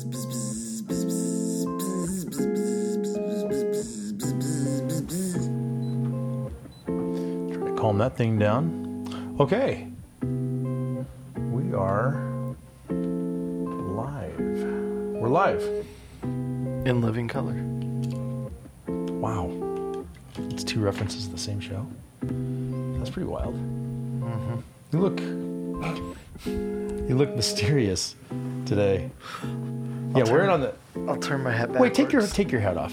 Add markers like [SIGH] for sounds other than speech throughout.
Try to calm that thing down. Okay. We are live. We're live. In living color. Wow. It's two references to the same show. That's pretty wild. Mm-hmm. You look you look mysterious today. Yeah, turn- wearing on the I'll turn my head back. Wait, take your take your hat off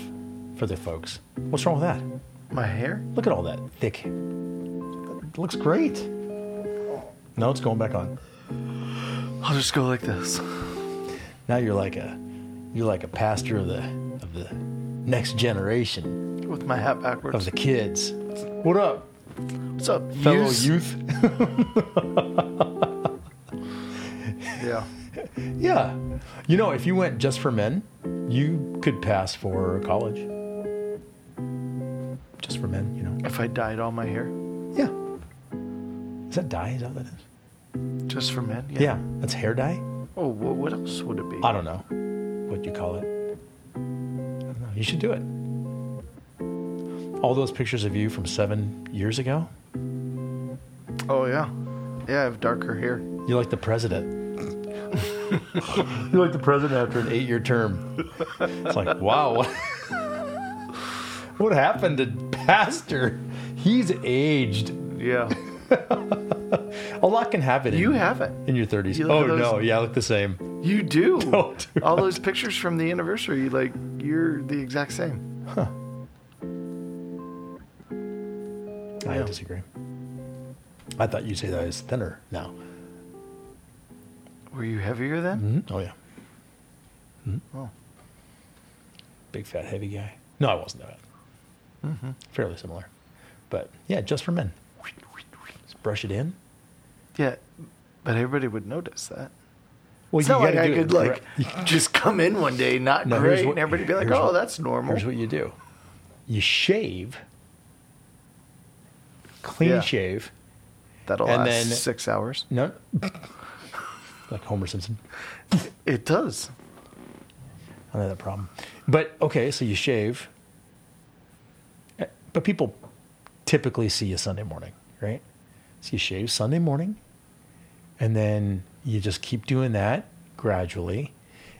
for the folks. What's wrong with that? my hair. Look at all that thick. It looks great. No, it's going back on. I'll just go like this. Now you're like a you're like a pastor of the of the next generation With my hat backwards. of the kids. What up, What's up, fellow yous? youth? [LAUGHS] Yeah. Yeah. You know, if you went just for men, you could pass for college. Just for men, you know. If I dyed all my hair, Yeah. Is that dye? Is that what that is? just for men. Yeah. Yeah. That's hair dye? Oh, what, what else would it be? I don't know what you call it. I don't know. You should do it. All those pictures of you from seven years ago, Oh yeah. Yeah, I have darker hair. you're like the president. [LAUGHS] you're like the president after an eight year term. It's like, wow. What, what happened to Pastor? He's aged. Yeah. [LAUGHS] A lot can happen in, You have it. in your 30s. You Oh, those- no. Yeah, I look the same. You do. No, [LAUGHS] oh, dude. all those pictures from the anniversary, like you're the exact same. I Yeah. disagree. I thought you'd say that I was thinner now. Were you heavier then? Oh yeah. Mhm. Oh. Big fat heavy guy. No, I wasn't that. Mm-hmm. Fairly similar, but yeah, just for men. Just brush it in. Yeah, but everybody would notice that. Well, It's not like I do could like [LAUGHS] just come in one day not No, great, what- and everybody be like, "Oh, what- that's normal." Here's what you do: you shave, clean Yeah. shave. That'll and last then- six hours. No, [LAUGHS] like Homer Simpson. It does. I don't have that problem. But okay, so you shave. But people typically see you Sunday morning, right? So you shave Sunday morning, and then you just keep doing that gradually.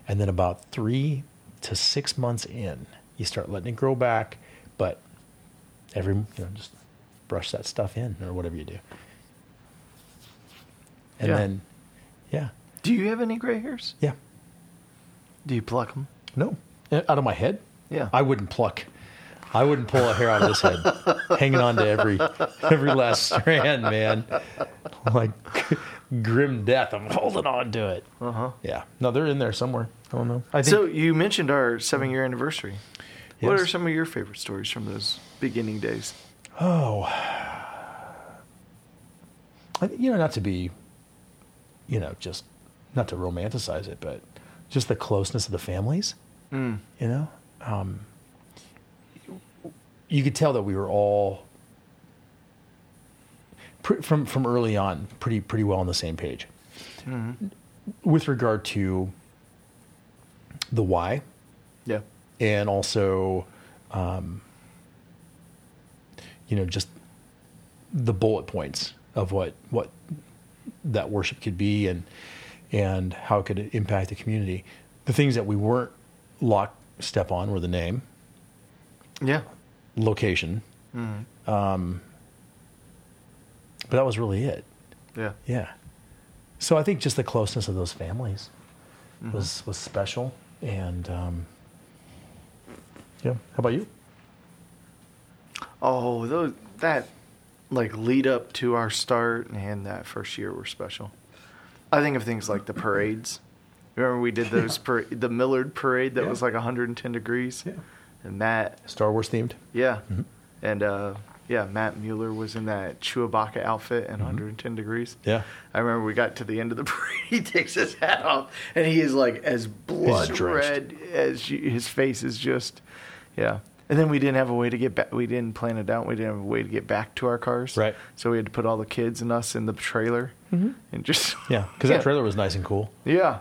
And then about three to six months in, you start letting it grow back. But every, you know, just brush that stuff in or whatever you do. And Yeah. then, yeah, Do you have any gray hairs? yeah. Do you pluck them? No, Uh, out of my head. Yeah. I wouldn't pluck. I wouldn't pull a hair out of this head, [LAUGHS] hanging on to every every last strand, man. [LAUGHS] Like grim death. I'm holding on to it. Uh huh. Yeah. No, they're in there somewhere. I don't know. I think So you mentioned our seven year anniversary. What are some of your favorite stories from those beginning days? Oh, I, you know, not to be, you know, just not to romanticize it, but just the closeness of the families. Mm. You know, um, you could tell that we were all pr- from from early on pretty pretty well on the same page Mm-hmm. with regard to the why Yeah. and also, um, you know, just the bullet points of what what that worship could be and and how it could it impact the community. The things that we weren't lockstep on were the name, Yeah. location, Mm-hmm. um, but that was really it. Yeah. Yeah. So I think just the closeness of those families Mm-hmm. was was special, and um, yeah. How about you? Oh, those that like lead up to our start and that first year were special. I think of things like the parades. Remember we did those par- the Millard parade that Yeah. was like 110 degrees, Yeah. and Matt, Star Wars themed. yeah, Mhm. and uh, yeah, Matt Mueller was in that Chewbacca outfit Mm-hmm. and 110 degrees. Yeah. I remember we got to the end of the [LAUGHS] parade. He takes his hat off, and he is like as blood red as you, his face is just, yeah. And then we didn't have a way to get back. We didn't plan it out. We didn't have a way to get back to our cars. Right. So we had to put all the kids and us in the trailer, and just [LAUGHS] Yeah, because Yeah. that trailer was nice and cool. yeah,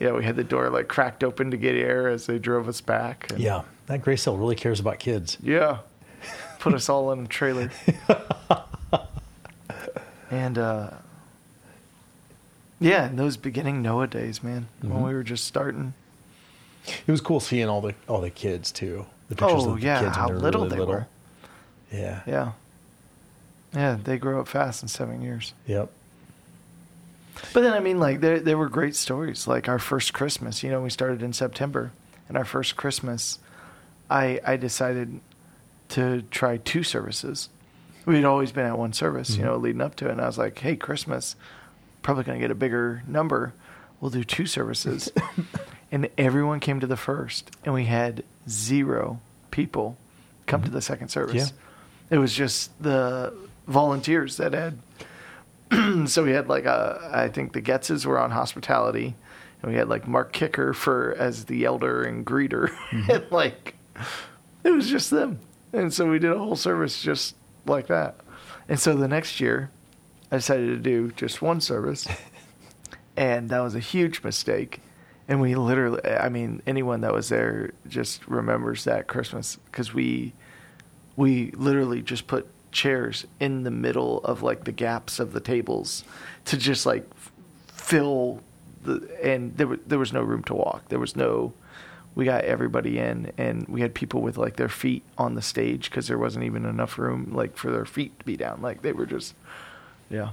Yeah, we had the door like cracked open to get air as they drove us back. and- Yeah, that Grace Hill really cares about kids. Yeah. [LAUGHS] Put us all in a trailer. [LAUGHS] and uh yeah, in those beginning Noah days, man, Mm-hmm. when we were just starting. It was cool seeing all the all the kids too. The pictures Oh of the yeah, kids when how they were little really they little. were. Yeah. Yeah. Yeah, they grow up fast in seven years. Yep. But then I mean like there there were great stories. Like our first Christmas, you know, we started in September. And our first Christmas I I decided to try two services. We'd always been at one service, you mm-hmm. know, leading up to it. And I was like, hey, Christmas, probably going to get a bigger number. We'll do two services. [LAUGHS] and everyone came to the first, and we had zero people come to mm-hmm. the second service. Yeah. It was just the volunteers that had. [CLEARS THROAT] so we had like a, I think the Getzes were on hospitality, and we had like Mark Kicker for as the elder and greeter, mm-hmm. [LAUGHS] and like it was just them. And so we did a whole service just like that. And so the next year, I decided to do just one service, [LAUGHS] and that was a huge mistake. And we literally, I mean, anyone that was there just remembers that Christmas because we, we literally just put chairs in the middle of like the gaps of the tables to just like fill the, and there was there was no room to walk. There was no, we got everybody in, and we had people with like their feet on the stage because there wasn't even enough room like for their feet to be down. Like they were just, yeah.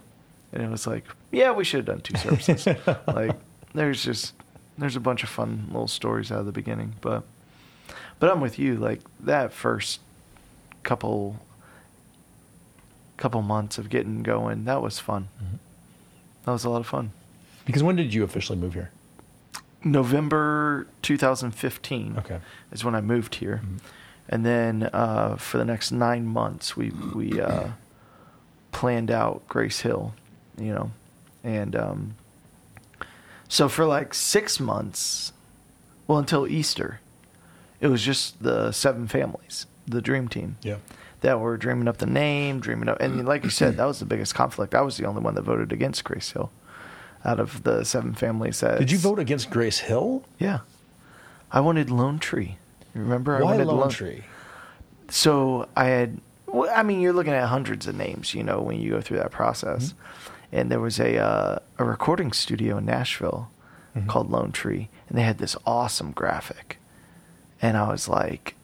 And it was like, yeah, we should have done two services. [LAUGHS] like there's just there's a bunch of fun little stories out of the beginning, but but I'm with you. Like that first couple couple months of getting going, that was fun. That was a lot of fun. Because when did you officially move here? November 2015 Okay. is when I moved here, and then uh, for the next nine months we we uh, planned out Grace Hill, you know, and um, so for like six months, well until Easter, it was just the seven families, the dream team Yeah. That were dreaming up the name, dreaming up, and like you said, that was the biggest conflict. I was the only one that voted against Grace Hill out of the seven families that. Did you vote against Grace Hill? Yeah, I wanted Lone Tree. Remember, I Why wanted Lone Tree? So I had. Well, I mean, you're looking at hundreds of names, you know, when you go through that process. Mm-hmm. And there was a uh, a recording studio in Nashville Mm-hmm. called Lone Tree, and they had this awesome graphic. And I was like,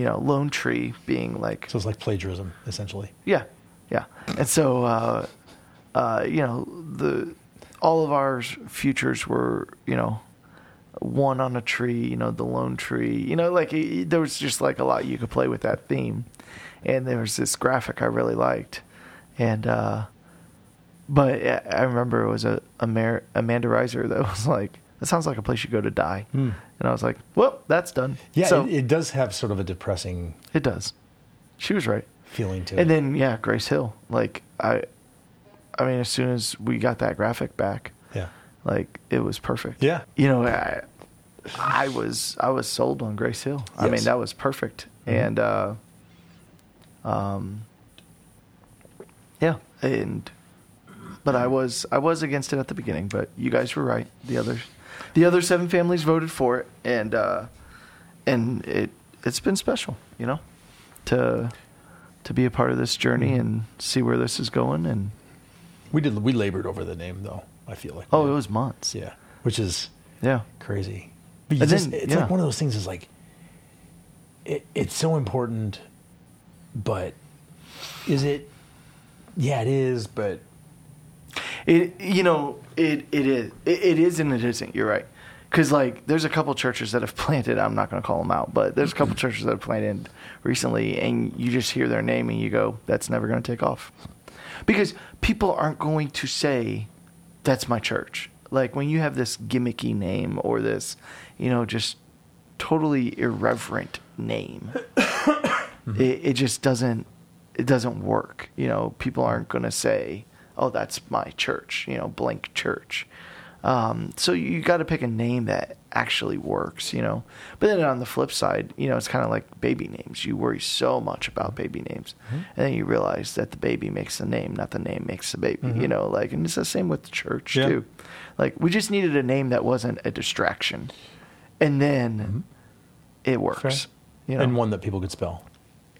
you know, Lone Tree being like So it's like plagiarism, essentially. yeah, yeah. And so, uh, uh, you know, the all of our futures were, you know, one on a tree. You know, the lone tree. You know, like it, there was just like a lot you could play with that theme. And there was this graphic I really liked, and uh, but I remember it was a, a Mar- Amanda Reiser that [LAUGHS] was like, "That sounds like a place you go to die," Hmm. and I was like, "Well, that's done." Yeah, so it, it does have sort of a depressing it does. She was right. feeling to it. And then yeah, Grace Hill. Like I, I mean, as soon as we got that graphic back, yeah. like it was perfect. Yeah. You know, I, I was I was sold on Grace Hill. Yes. I mean, that was perfect. Mhm. And uh, um, yeah, and but I was I was against it at the beginning, but you guys were right. The other the other seven families voted for it, and uh, and it it's been special, you know, to to be a part of this journey and see where this is going. And We did. We labored over the name, though. I feel like. oh, it was months. Yeah, which is Yeah. crazy. But And just, then- it's yeah. like one of those things. Is like, it, it's so important, but is it? Yeah, it is. But It you know it it is it, it is and it isn't. You're right. Because like there's a couple churches that have [LAUGHS] planted. I'm not going to call them out, but there's a couple mm-hmm. churches that have planted recently, and you just hear their name and you go, "That's never going to take off," because people aren't going to say, "That's my church." Like when you have this gimmicky name or this, you know, just totally irreverent name, [COUGHS] it, it just doesn't it doesn't work. You know, people aren't going to say, "Oh, that's my church," you know, blank church. Um, so you got to pick a name that actually works, you know. But then on the flip side, you know, it's kind of like baby names. You worry so much about baby names, mm-hmm. and then you realize that the baby makes the name, not the name makes the baby. You mm-hmm. know, like, and it's the same with the church Yeah. too. Like, we just needed a name that wasn't a distraction, and then mm-hmm. it works. You know, and one that people could spell.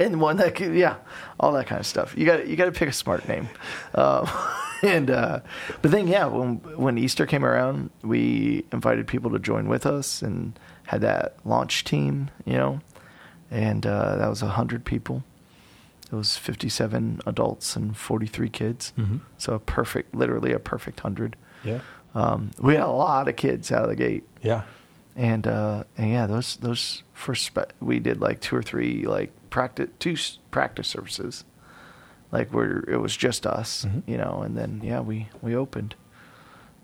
And one that could, yeah, all that kind of stuff. You got you got to pick a smart name, um, [LAUGHS] and uh, but then yeah, when when Easter came around, we invited people to join with us and had that launch team, you know, and uh, that was hundred people. It was fifty-seven adults and forty-three kids, Mhm. so a perfect, literally a perfect hundred. Yeah. Um, we had a lot of kids out of the gate Yeah. And uh, and yeah, those those first spe- we did like two or three like practice two s- practice services, like where it was just us, Mhm. you know, and then yeah, we we opened,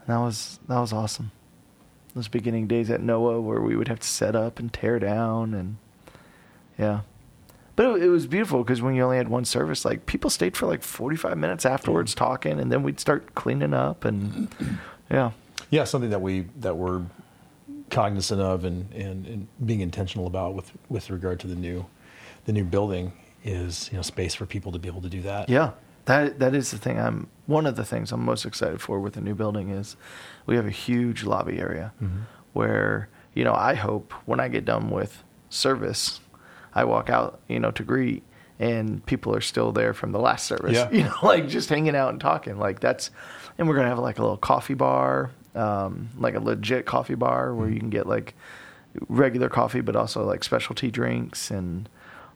and that was that was awesome. Those beginning days at Noah where we would have to set up and tear down and yeah. But it, it was beautiful because when you only had one service, like people stayed for like forty five minutes afterwards talking, and then we'd start cleaning up, and [CLEARS THROAT] yeah, Yeah, something that we that we're cognizant of and, and, and being intentional about with with regard to the new the new building is you know space for people to be able to do that. Yeah, that that is the thing. I'm one of the things I'm most excited for with the new building is we have a huge lobby area Mhm. where you know I hope when I get done with service, I walk out you know to greet and people are still there from the last service. Yeah. [LAUGHS] You know, like just hanging out and talking. Like that's, and we're gonna have like a little coffee bar, um, like a legit coffee bar where you can get like regular coffee, but also like specialty drinks and.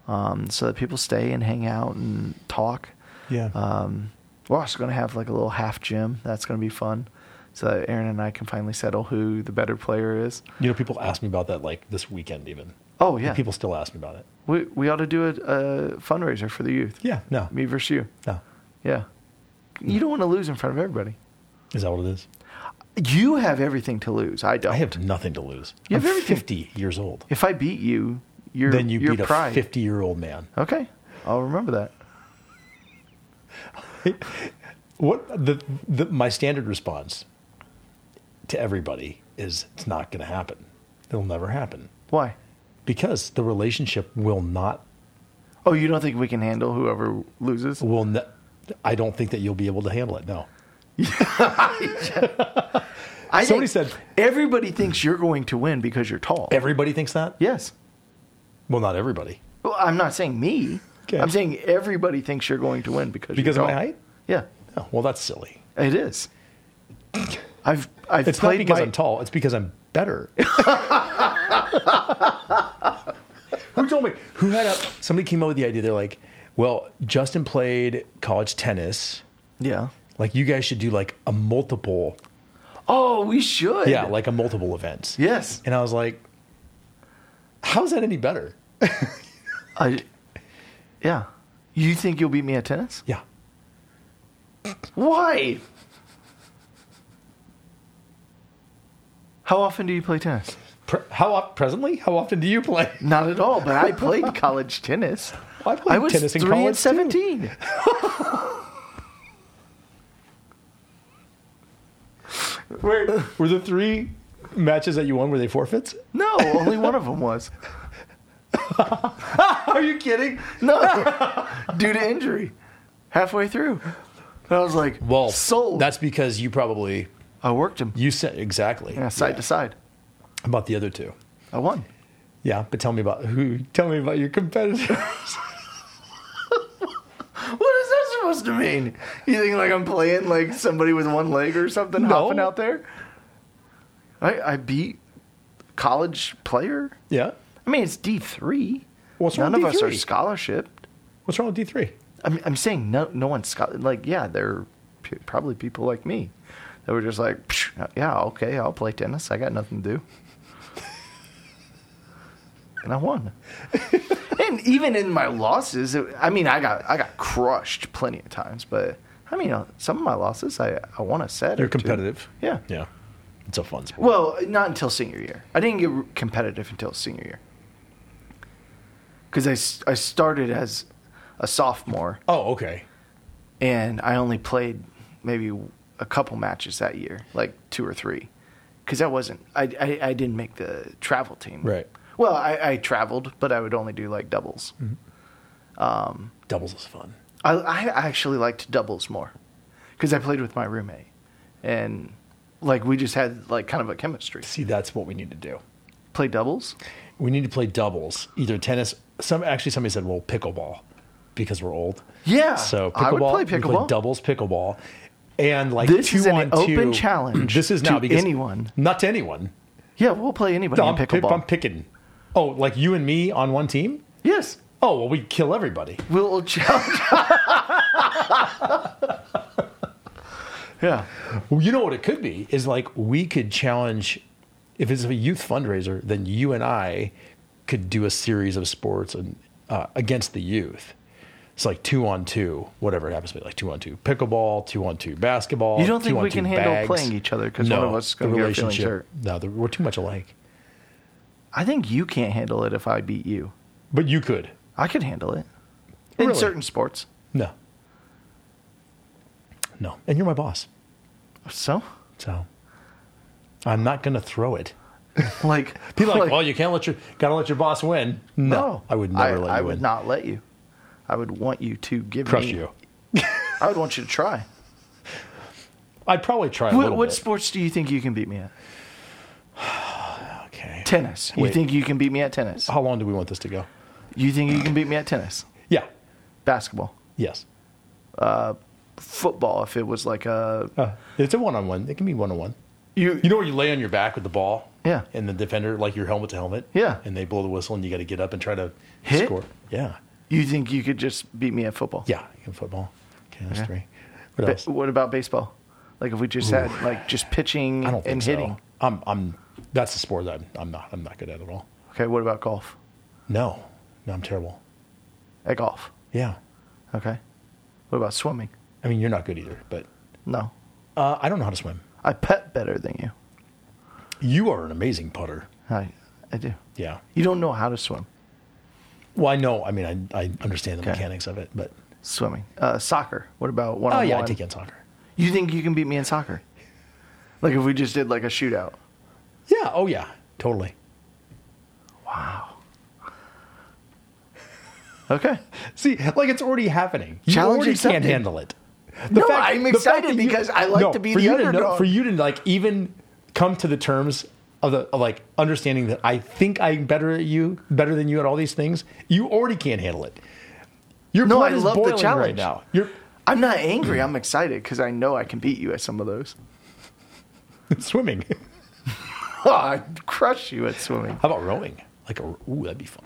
Um, so that people stay and hang out and talk. Yeah. Um, we're also going to have like a little half gym. That's going to be fun. So that Aaron and I can finally settle who the better player is. you know, people ask me about that like this weekend even. Oh yeah, People still ask me about it. we we ought to do a, a fundraiser for the youth. Yeah. No. Me versus you. No. Yeah. You don't want to lose in front of everybody. Is that what it is? You have everything to lose. I don't. I have nothing to lose. You I'm have everything. 50 years old. If I beat you, you're then you you're beat pride. a 50 year old man. Okay, I'll remember that. [LAUGHS] What the, the my standard response to everybody is it's not going to happen. It'll never happen Why? because the relationship will not Oh, you don't think we can handle whoever loses? will ne- I don't think that you'll be able to handle it. No. [LAUGHS] I Somebody said- everybody thinks you're going to win because you're tall. Everybody thinks that? yes. Well, not everybody. Well, I'm not saying me. Okay. I'm saying everybody thinks you're going to win because Because of my height? Yeah, Oh, well, that's silly. it is. I've I've It's not played because my, I'm tall. It's because I'm better. [LAUGHS] who told me? Who had a? Somebody came up with the idea. They're like, "Well, Justin played college tennis. Yeah. Like, you guys should do like a multiple. Oh, we should. Yeah, like a multiple events." yes. And I was like, "How's that any better?" [LAUGHS] I. Yeah. You think you'll beat me at tennis? Yeah. Why? How often do you play tennis? Pre- how op- presently? How often do you play? [LAUGHS] Not at all, but I played college tennis. I played I was tennis in three college and too. seventeen. [LAUGHS] Wait, [LAUGHS] were the three matches that you won were they forfeits? No, only one of them was. [LAUGHS] Are you kidding? No, due to injury, halfway through. And I was like, Well, sold. That's because you probably I worked him. you said exactly Yeah, side to side. About the other two. I won. Yeah, but tell me about who. Tell me about your competitors. [LAUGHS] What is that supposed to mean? You think like I'm playing like somebody with one leg or something No. hopping out there? I I beat college player. yeah. I mean, it's D three. What's wrong None with of us are D3? scholarship. What's wrong with D three? I'm I'm saying no no one's scho- like yeah they're p- probably people like me that were just like "Psh, yeah okay I'll play tennis I got nothing to do and I won [LAUGHS] and even in my losses it, I mean I got I got crushed plenty of times but I mean uh, some of my losses I I won a set You're or two. competitive. yeah Yeah, it's a fun sport. well not until senior year I didn't get competitive until senior year because I, I started as a sophomore oh, okay. and I only played maybe a couple matches that year, like two or three, because I wasn't. I, I I didn't make the travel team. Right. Well, I, I traveled, but I would only do like doubles. Mm-hmm. Um, doubles is fun. I, I actually liked doubles more because I played with my roommate, and like we just had like kind of a chemistry. See, that's what we need to do. Play doubles. We need to play doubles, either tennis. Some actually somebody said, well, pickleball, because we're old. Yeah, So I would pickleball, play we play doubles pickleball, and like This two is an on open two. challenge This is to now because anyone. not to anyone. Yeah, we'll play anybody I'm, pickleball. I'm picking. Oh, like you and me on one team? yes, Oh, well, we kill everybody. we'll [LAUGHS] challenge. yeah, Well, you know what it could be is like we could challenge. If it's a youth fundraiser, then you and I could do a series of sports and uh, against the youth. It's like two on two, whatever it happens to be, like two on two pickleball, two on two basketball. You don't think we can handle bags. playing each other 'cause one of us is gonna the get feelings hurt? No, we're too much alike. I think you can't handle it if I beat you. But you could. I could handle it in Really? certain sports. No. No, and you're my boss, So, so I'm not going to throw it. [LAUGHS] like, [LAUGHS] People are like, well, you can't let your gotta let your boss win. No, I would never I, let you I win. would not let you. I would want you to give crush me. you. [LAUGHS] I would want you to try. I'd probably try a What, little what sports do you think you can beat me at? Tennis. You Wait. think you can beat me at tennis? How long do we want this to go? You think you can beat me at tennis? Yeah. Basketball. Yes. Football, if it was like a. Uh, it's a one-on-one. It can be one-on-one. You, You know where you lay on your back with the ball? Yeah. And the defender, like your helmet to helmet. Yeah. And they blow the whistle, and you got to get up and try to Hit? score. Yeah. you think you could just beat me at football? Yeah. In football. Okay, that's three. What Ba- else? what about baseball? Like if we just had like just pitching I don't think and so. hitting. I'm. I'm. That's the sport that I'm, I'm not. I'm not good at at all. Okay, what about golf? No. No, I'm terrible. At golf. Yeah. Okay. What about swimming? I mean, you're not good either, but No. uh, I don't know how to swim. I pet better than you. You are an amazing putter. I I do. Yeah. You don't know how to swim. Well, I know. I mean, I, I understand the Okay. mechanics of it, but Swimming. Uh, soccer. What about one oh yeah, I take in soccer. You think you can beat me in soccer? Like if we just did like a shootout. Yeah. Oh yeah. Totally. Wow. Okay. See, like it's already happening. You Challenge already accepted. can't handle it. No, I'm excited that you- because I like to be the you To know, underdog. for you to like even come to the terms of the of like understanding that I think I'm better at you, better than you at all these things. You already can't handle it. Your No, blood I is love the boiling right now. You're I'm not angry. I'm excited because I know I can beat you at some of those. [LAUGHS] swimming. [LAUGHS] I'd crush you at swimming. How about rowing? Like a ooh, that'd be fun.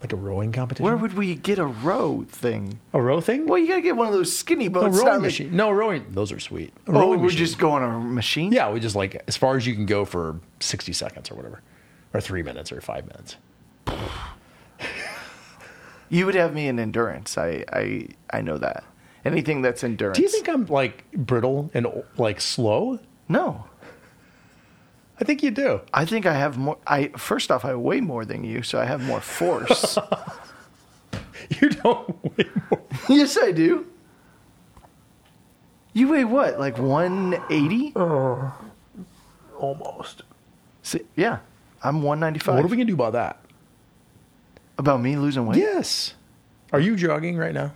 Like a rowing competition. Where would we get a row thing? a row thing? Well, you gotta get one of those skinny a boats. rowing not like- machine. No rowing. Those are sweet. A Oh, rowing we machine. just go on a machine. Yeah, we just like as far as you can go for sixty seconds or whatever, or three minutes or five minutes. You would have me in endurance. I I I know that. Anything that's endurance. Do you think I'm like brittle and like slow? No. I think you do. I think I have more. I first off, I weigh more than you, so I have more force. [LAUGHS] You don't weigh more. yes, I do. You weigh what? Like one eighty? Uh, almost. See, Yeah, I'm one ninety five. What are we gonna do about that? about me losing weight? Yes. Are you jogging right now?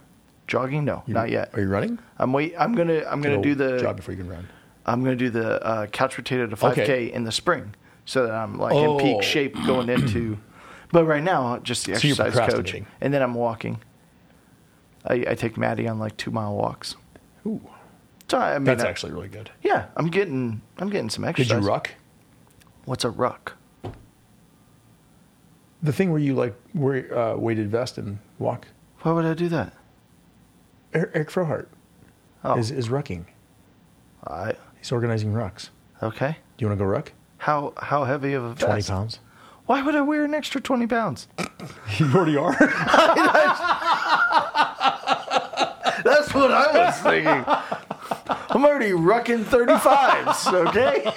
Jogging? No, You- not yet. Are you running? I'm wait. I'm gonna. I'm gonna Go do the. jog before you can run. I'm gonna do the uh, couch potato to 5K Okay. in the spring, so that I'm like in Oh. peak shape going into. [CLEARS THROAT] But right now, just the So you're exercise coach, procrastinating. and then I'm walking. I, I take Maddie on like two mile walks. Ooh, So I mean, that's I- actually really good. yeah. I'm getting I'm getting some Did exercise. you ruck? What's a ruck? The thing where you like wear uh, weighted vest and walk. Why would I do that? Eric, Eric Frohart Oh, is is rucking. I, He's organizing rucks. okay. Do you want to go ruck? How how heavy of a vest? Twenty pounds. Why would I wear an extra twenty pounds? [LAUGHS] You already are. [LAUGHS] That's what I was thinking. I'm already rucking 35s, okay?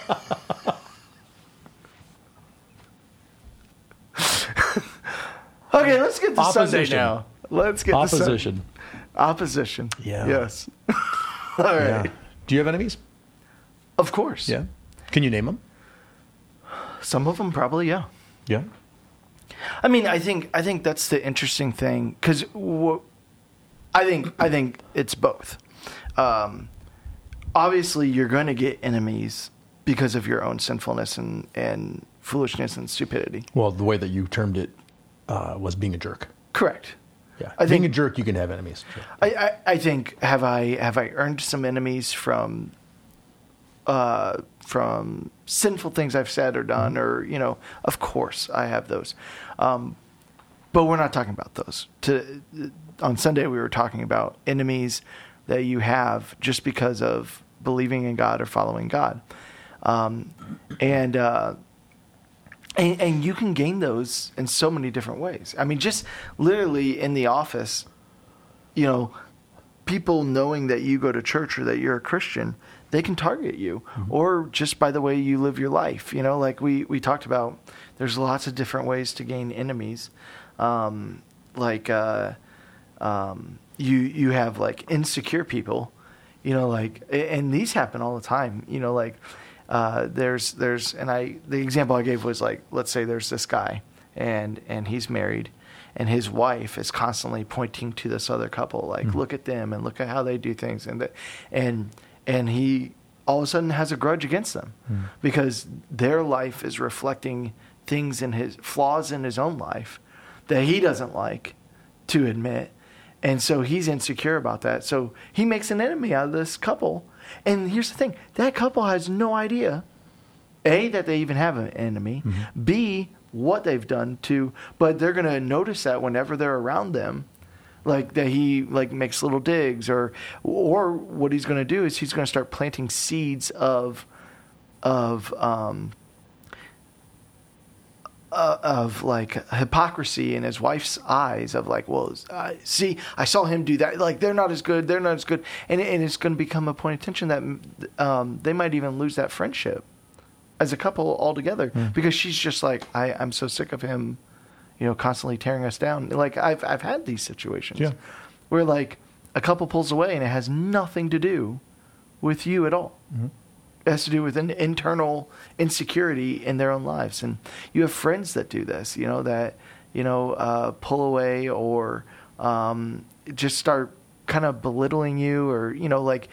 [LAUGHS] okay, let's get to Sunday Opposition. now. Let's get to Sun- Opposition. Opposition. Yeah. Yes. All right. Yeah. Do you have enemies? Of course. Yeah. Can you name them? Some of them probably, yeah. Yeah. I mean, I think I think that's the interesting thing because wh- I think I think it's both. Um, obviously, you're going to get enemies because of your own sinfulness and and foolishness and stupidity. Well, the way that you termed it uh, was being a jerk. Correct. Yeah. I being think- a jerk, you can have enemies. Sure. I, I, I think have I have I earned some enemies from uh, from sinful things I've said or done, or you know, of course I have those, um, but we're not talking about those. To on Sunday we were talking about enemies that you have just because of believing in God or following God, um, and. Uh, and, and you can gain those in so many different ways. I mean, just literally in the office, you know, people knowing that you go to church or that you're a Christian, they can target you, or just by the way you live your life. You know, like we we talked about, there's lots of different ways to gain enemies. Um, like uh, um, you you have like insecure people, you know, like and these happen all the time. You know, like uh, there's there's and I the example I gave was like let's say there's this guy and and he's married and his wife is constantly pointing to this other couple like look at them and look at how they do things and that and and he all of a sudden has a grudge against them hmm. because their life is reflecting things in his flaws in his own life that he doesn't like to admit. And so he's insecure about that. So he makes an enemy out of this couple. And here's the thing that couple has no idea a that they even have an enemy mm-hmm. b what they've done to but they're going to notice that whenever they're around them like that he like makes little digs or or what he's going to do is he's going to start planting seeds of of um uh, of like hypocrisy in his wife's eyes of like well uh, see i saw him do that. Like they're not as good they're not as good. And, and it's going to become a point of tension that um, they might even lose that friendship as a couple altogether because she's just like I, i'm so sick of him you know constantly tearing us down. Like i've i've had these situations Yeah. where like a couple pulls away and it has nothing to do with you at all. It has to do with an internal insecurity in their own lives. And you have friends that do this you know that you know uh, pull away or um, just start kind of belittling you or you know like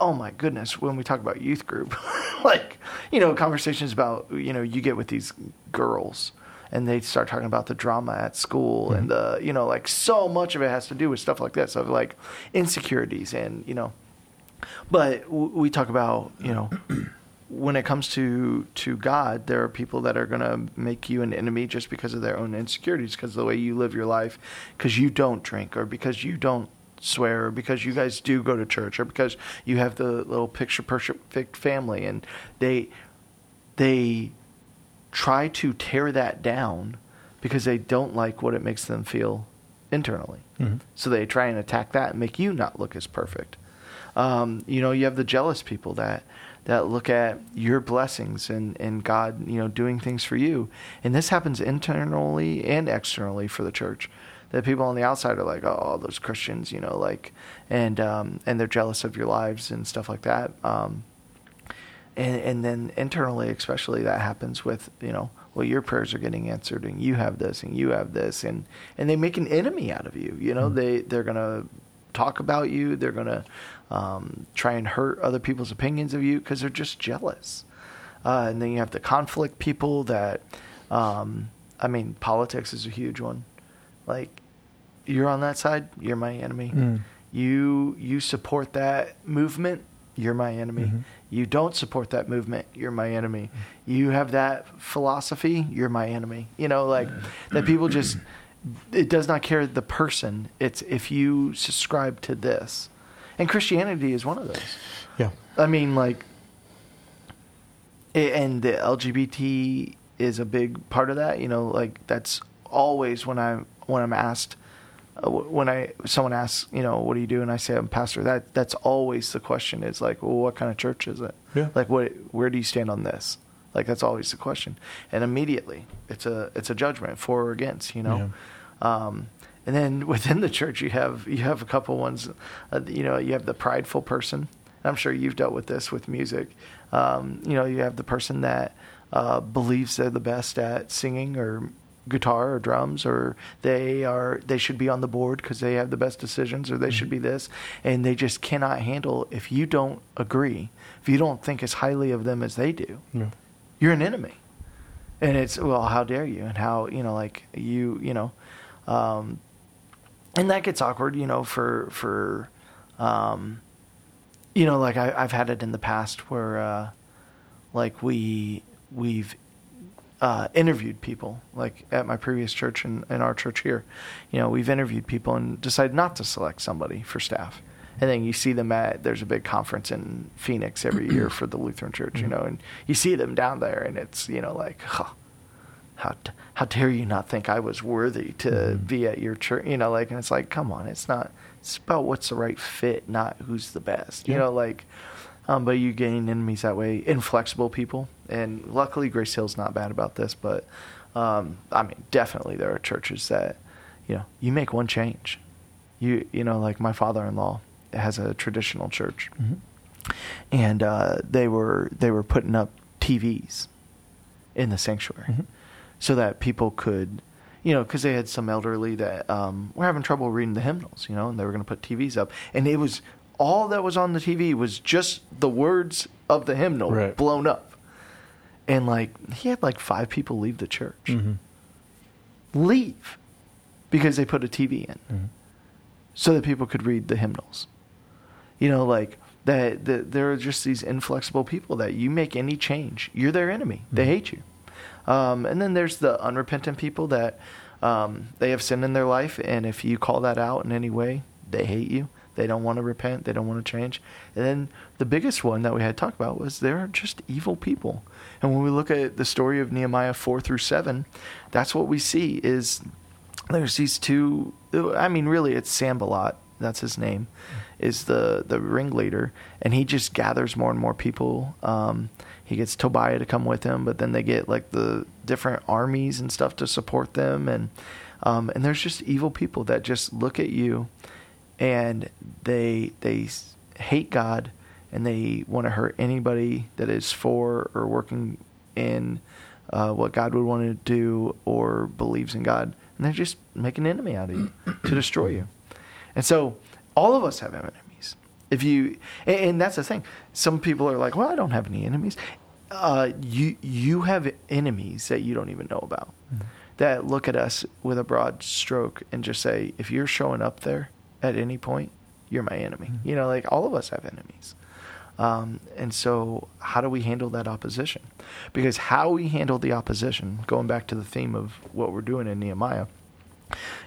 oh my goodness when we talk about youth group [LAUGHS] like you know conversations about you know you get with these girls and they start talking about the drama at school and mm-hmm. the you know like so much of it has to do with stuff like this of like insecurities and you know. But w- we talk about you know [CLEARS THROAT] when it comes to to God, there are people that are going to make you an enemy just because of their own insecurities, because of the way you live your life, because you don't drink, or because you don't swear, or because you guys do go to church, or because you have the little picture perfect family, and they they try to tear that down because they don't like what it makes them feel internally. Mhm. So they try and attack that and make you not look as perfect. Um, you know, you have the jealous people that that look at your blessings and, and God, you know, doing things for you. And this happens internally and externally for the church. That people on the outside are like, oh, those Christians, you know, like, and um, and they're jealous of your lives and stuff like that. Um, and and then internally, especially, that happens with you know, well, your prayers are getting answered, and you have this, and you have this, and and they make an enemy out of you. You know, they they're gonna talk about you. They're gonna um, try and hurt other people's opinions of you because they're just jealous. Uh, and then you have the conflict people that, um, I mean, politics is a huge one. Like, you're on that side, you're my enemy. Mm. You you support that movement, you're my enemy. Mhm. You don't support that movement, you're my enemy. You have that philosophy, you're my enemy. You know, like that people just it does not care the person. It's if you subscribe to this. And Christianity is one of those. Yeah. I mean, like, and the LGBT is a big part of that. You know, like that's always when I'm when I'm asked when I someone asks, you know, what do you do, and I say I'm pastor. That that's always the question. Is like, well, what kind of church is it? Yeah. Like, what? Where do you stand on this? Like, that's always the question. And immediately, it's a it's a judgment for or against. You know. Um, and then [LAUGHS] within the church, you have you have a couple ones. Uh, you know, you have the prideful person. And I'm sure you've dealt with this with music. Um, you know, you have the person that uh, believes they're the best at singing or guitar or drums or they are they should be on the board because they have the best decisions or they should be this and they just cannot handle if you don't agree if you don't think as highly of them as they do Yeah. you're an enemy. And it's well how dare you? And how you know like you you know um and that gets awkward you know for for um you know like I, i've had it in the past where uh like we we've uh, interviewed people, like at my previous church and, and our church here. You know, we've interviewed people and decided not to select somebody for staff. And then you see them at there's a big conference in Phoenix every [CLEARS THROAT] year for the Lutheran Church, you know, and you see them down there, and it's you know like, huh, how how dare you not think I was worthy to be at your church, you know, like, and it's like, come on, it's not. It's about what's the right fit, not who's the best, you Yeah. know, like. Um, but you gain enemies that way. Inflexible people, and luckily Grace Hill's not bad about this. But um, I mean, definitely there are churches that, you know, you make one change, you you know, like my father-in-law has a traditional church, and uh, they were they were putting up TVs in the sanctuary, Mhm. so that people could. You know, because they had some elderly that um, were having trouble reading the hymnals, you know, and they were going to put TVs up, and it was all that was on the TV was just the words of the hymnal Right. blown up, and like he had like five people leave the church, Mhm. leave, because they put a TV in, Mhm. so that people could read the hymnals. You know, like that. that there are just these inflexible people that you make any change, you're their enemy. They Mhm. hate you. Um, and then there's the unrepentant people that um, they have sin in their life, and if you call that out in any way, they hate you. They don't want to repent. They don't want to change. And then the biggest one that we had talked about was they're just evil people. And when we look at the story of Nehemiah four through seven, that's what we see is there's these two. I mean, really, it's Sanballat. That's his name. Is the the ringleader, and he just gathers more and more people. Um, he gets Tobiah to come with him, but then they get like the different armies and stuff to support them, and um, and there's just evil people that just look at you, and they they hate God, and they want to hurt anybody that is for or working in uh, what God would want to do or believes in God, and they just make an enemy out of you [CLEARS THROAT] to destroy you. And so all of us have enemies. If you, and, and that's the thing. Some people are like, "Well, I don't have any enemies." Uh, you you have enemies that you don't even know about that look at us with a broad stroke and just say, "If you're showing up there at any point, you're my enemy." You know, like all of us have enemies. Um, and so, how do we handle that opposition? Because how we handle the opposition, going back to the theme of what we're doing in Nehemiah,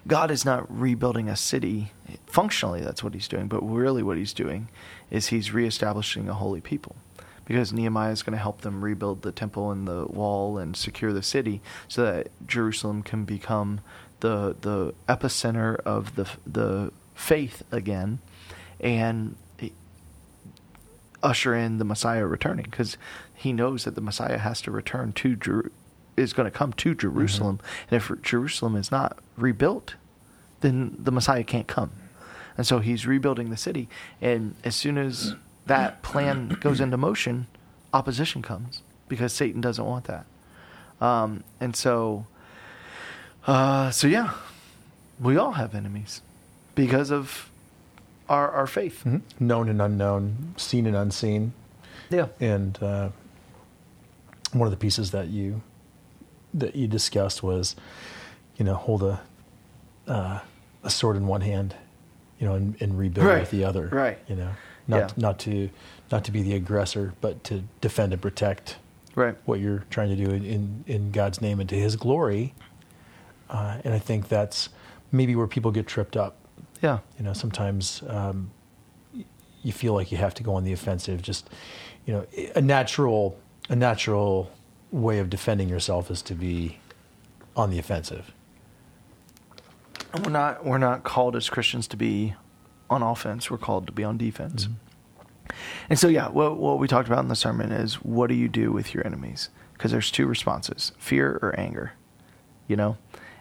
God is not rebuilding a city. Functionally, that's what he's doing, but really what he's doing is he's reestablishing a holy people. Because Nehemiah is going to help them rebuild the temple and the wall and secure the city so that Jerusalem can become the the epicenter of the the faith again and usher in the Messiah returning because he knows that the Messiah has to return to Jeru- is going to come to Jerusalem, and if Jerusalem is not rebuilt, then the Messiah can't come. And so he's rebuilding the city, and as soon as that plan goes into motion, opposition comes because Satan doesn't want that. Um, and so, uh, so yeah, we all have enemies because of our our faith. Mhm. Known and unknown, seen and unseen. Yeah. And uh, one of the pieces that you that you discussed was, you know, hold a uh, a sword in one hand, you know, and, and rebuild Right. with the other. Right. You know, not Yeah. not to not to be the aggressor, but to defend and protect Right. what you're trying to do in in, in God's name and to His glory. Uh, and I think that's maybe where people get tripped up. Yeah. You know, sometimes um, you feel like you have to go on the offensive. Just, you know, a natural a natural way of defending yourself is to be on the offensive. And we're not we're not called as Christians to be on offense. We're called to be on defense. And so yeah, what what we talked about in the sermon is what do you do with your enemies? Because there's two responses: fear or anger. You know,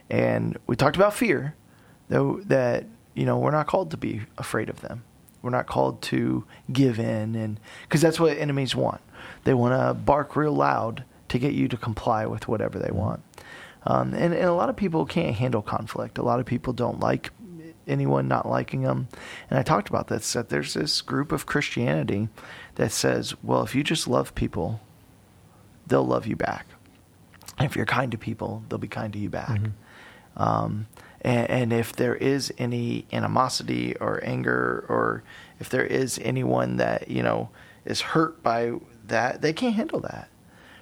and we talked about fear, though that you know we're not called to be afraid of them. We're not called to give in, and because that's what enemies want. they want to bark real loud to get you to comply with whatever they want. Um, and, and a lot of people can't handle conflict. A lot of people don't like anyone not liking them. And I talked about this that there's this group of Christianity that says, well, if you just love people, they'll love you back. And if you're kind to people, they'll be kind to you back. Um, and, and if there is any animosity or anger, or if there is anyone that you know is hurt by that, they can't handle that.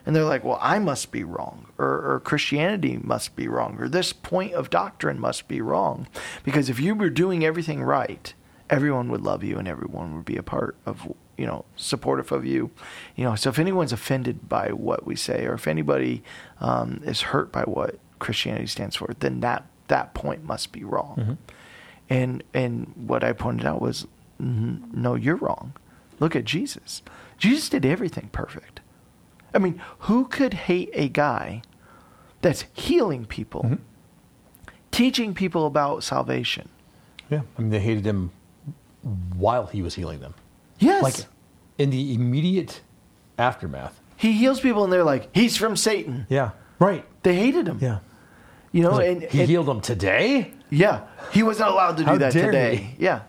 And they're like, well, I must be wrong, or, or Christianity must be wrong, or this point of doctrine must be wrong. Because if you were doing everything right, everyone would love you and everyone would be a part of you know supportive of you you know so if anyone's offended by what we say or if anybody um, is hurt by what christianity stands for then that that point must be wrong and and what i pointed out was "Mhm, no you're wrong look at jesus jesus did everything perfect i mean who could hate a guy that's healing people teaching people about salvation Yeah. I mean, they hated him while he was healing them. yes Like in the immediate aftermath. he heals people and they're like he's from satan Yeah. Right. they hated him Yeah. You know Like, and, he and- healed them today? Yeah, he wasn't allowed to do that today. he. Yeah,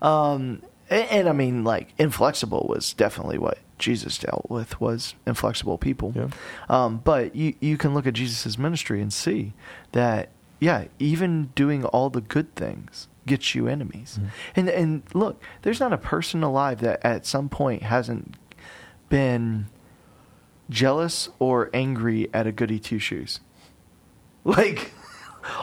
um, and, and I mean, like inflexible was definitely what Jesus dealt with was inflexible people. Yeah. Um, but you you can look at Jesus' ministry and see that yeah, even doing all the good things gets you enemies. Mm-hmm. And and look, there's not a person alive that at some point hasn't been jealous or angry at a goody two shoes. [LAUGHS] Like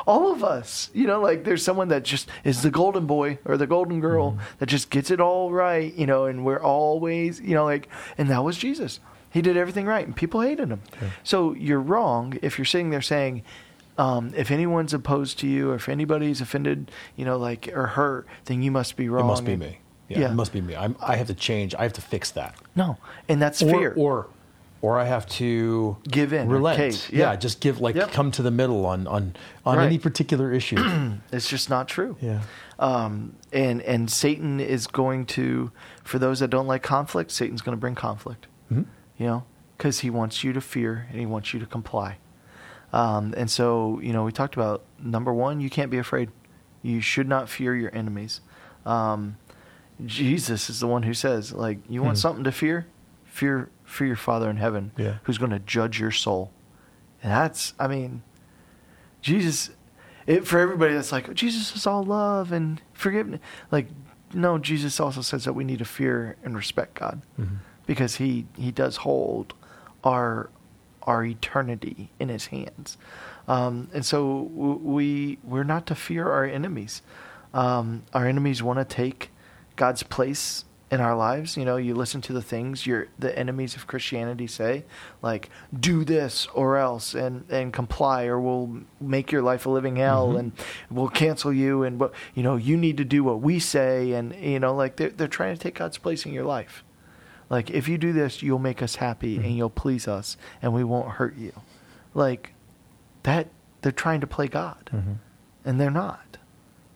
all of us, you know, like there's someone that just is the golden boy or the golden girl that just gets it all right, you know, and we're always, you know, like, and that was Jesus. He did everything right, and people hated him. So you're wrong if you're sitting there saying, um, if anyone's opposed to you, or if anybody's offended, you know, like or hurt, then you must be wrong. It must be And- me. Yeah, Yeah. It must be me. I'm, I have to change. I have to fix that. No, and that's Or, fear. or, or I have to Give in relent. cave. Yeah. Yeah. just give like Yep. come to the middle on on on Right. any particular issue. [CLEARS THROAT] it's just not true. yeah. um, and and Satan is going to, for those that don't like conflict, Satan's going to bring conflict. Mhm. You know, because he wants you to fear and he wants you to comply. Um, and so, you know, we talked about number one, you can't be afraid. You should not fear your enemies. Um, Jesus is the one who says, like, you want Hmm. something to fear? Fear, fear your Father in heaven, Yeah. who's going to judge your soul. And that's, I mean, Jesus, it, for everybody that's like, Jesus is all love and forgiveness. Like, no, Jesus also says that we need to fear and respect God Mhm. because he, he does hold our, our eternity in his hands. Um, and so we, we're not to fear our enemies. Um, our enemies want to take God's place in our lives. You know, you listen to the things your the enemies of Christianity say, like do this or else, and and comply, or we'll make your life a living hell, Mhm. and we'll cancel you, and what you know, you need to do what we say, and you know, like they're they're trying to take God's place in your life. Like if you do this, you'll make us happy, Mhm. and you'll please us, and we won't hurt you. Like that, they're trying to play God Mhm. and they're not.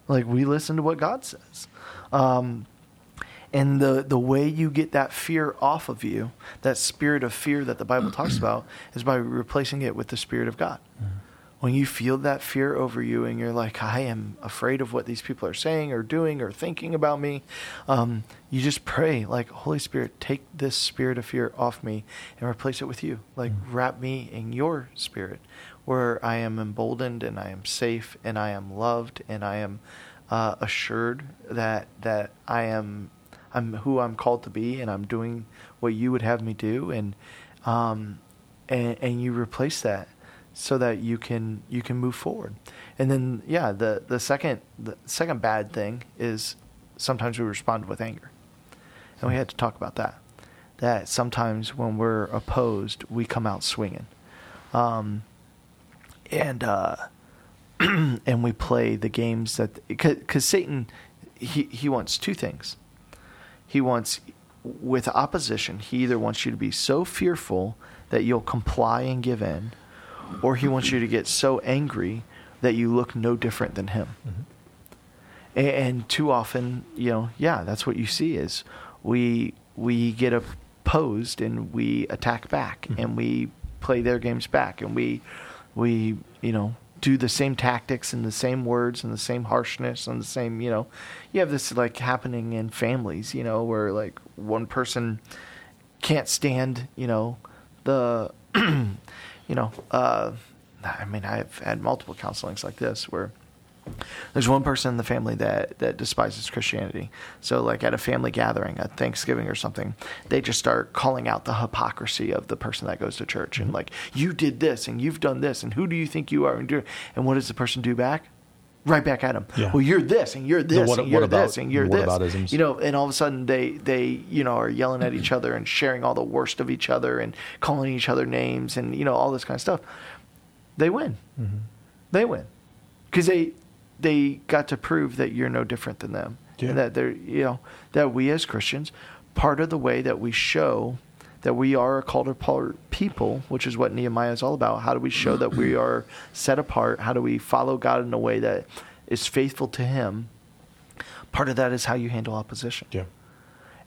Like we listen to what God says. Um, and the the way you get that fear off of you, that spirit of fear that the Bible talks about, is by replacing it with the spirit of God. When you feel that fear over you, and you're like, I am afraid of what these people are saying or doing or thinking about me, um, you just pray, like, Holy Spirit, take this spirit of fear off me and replace it with you. Like, wrap me in your spirit, where I am emboldened and I am safe and I am loved and I am uh, assured that that I am I'm who I'm called to be and I'm doing what you would have me do and um, and, and you replace that so that you can you can move forward. And then yeah, the the second the second bad thing is sometimes we respond with anger. And we had to talk about that. That sometimes when we're opposed, we come out swinging. Um, and uh, [CLEARS THROAT] and we play the games that because Satan he he wants two things. He wants with opposition. He either wants you to be so fearful that you'll comply and give in, or he wants you to get so angry that you look no different than him. Mm-hmm. And, and too often, you know, yeah, that's what you see is we we get opposed and we attack back and we play their games back and we we you know do the same tactics and the same words and the same harshness and the same you know you have this like happening in families you know where like one person can't stand you know the [CLEARS THROAT] you know uh i mean i've had multiple counselings like this where there's one person in the family that that despises Christianity. So like at a family gathering, at Thanksgiving or something, they just start calling out the hypocrisy of the person that goes to church and like you did this and you've done this and who do you think you are and do and what does the person do back? Right back at him. Yeah. Well, you're this and you're this what- and you're about- this and you're this. You know, and all of a sudden they they you know are yelling at each other and sharing all the worst of each other and calling each other names and you know all this kind of stuff. They win. Mm-hmm. They win because they they got to prove that you're no different than them. Yeah. And that they're you know that we as Christians, part of the way that we show that we are a called apart people, which is what Nehemiah is all about. How do we show that we [CLEARS THROAT] are set apart? How do we follow God in a way that is faithful to Him? Part of that is how you handle opposition Yeah.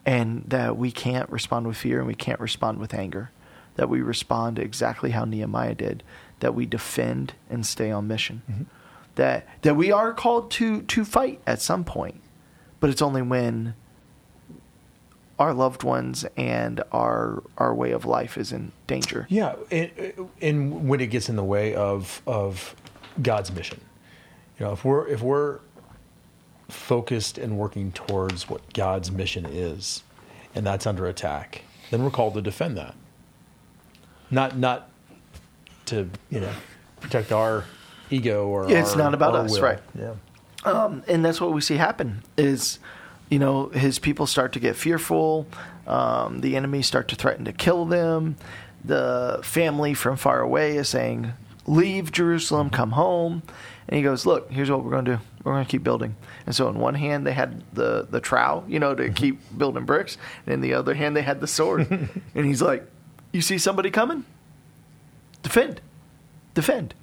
and that we can't respond with fear and we can't respond with anger. That we respond exactly how Nehemiah did. That we defend and stay on mission. Mm-hmm. That that we are called to to fight at some point, but it's only when our loved ones and our our way of life is in danger. Yeah, and, when it gets in the way of of God's mission, you know, if we're if we're focused and working towards what God's mission is, and that's under attack, then we're called to defend that. Not not to you know protect our ego or it's our- not about us, will. right. Yeah, Um, and that's what we see happen is you know his people start to get fearful. Um, the enemies start to threaten to kill them. The family from far away is saying leave jerusalem come home. And he goes look here's what we're going to do. We're going to keep building. And so in one hand they had the the trowel you know to keep building bricks. And in the other hand they had the sword. [LAUGHS] And he's like you see somebody coming? Defend. Defend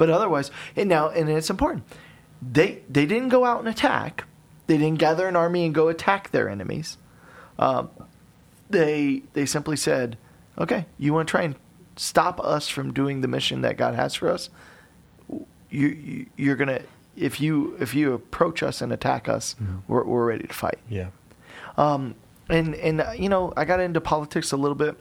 but otherwise and now and it's important. They they didn't go out and attack. They didn't gather an army and go attack their enemies. Um, they they simply said okay you want to try and stop us from doing the mission that god has for us? You, you you're gonna if you if you approach us and attack us we're, we're ready to fight. Yeah, um, and and uh, you know, I got into politics a little bit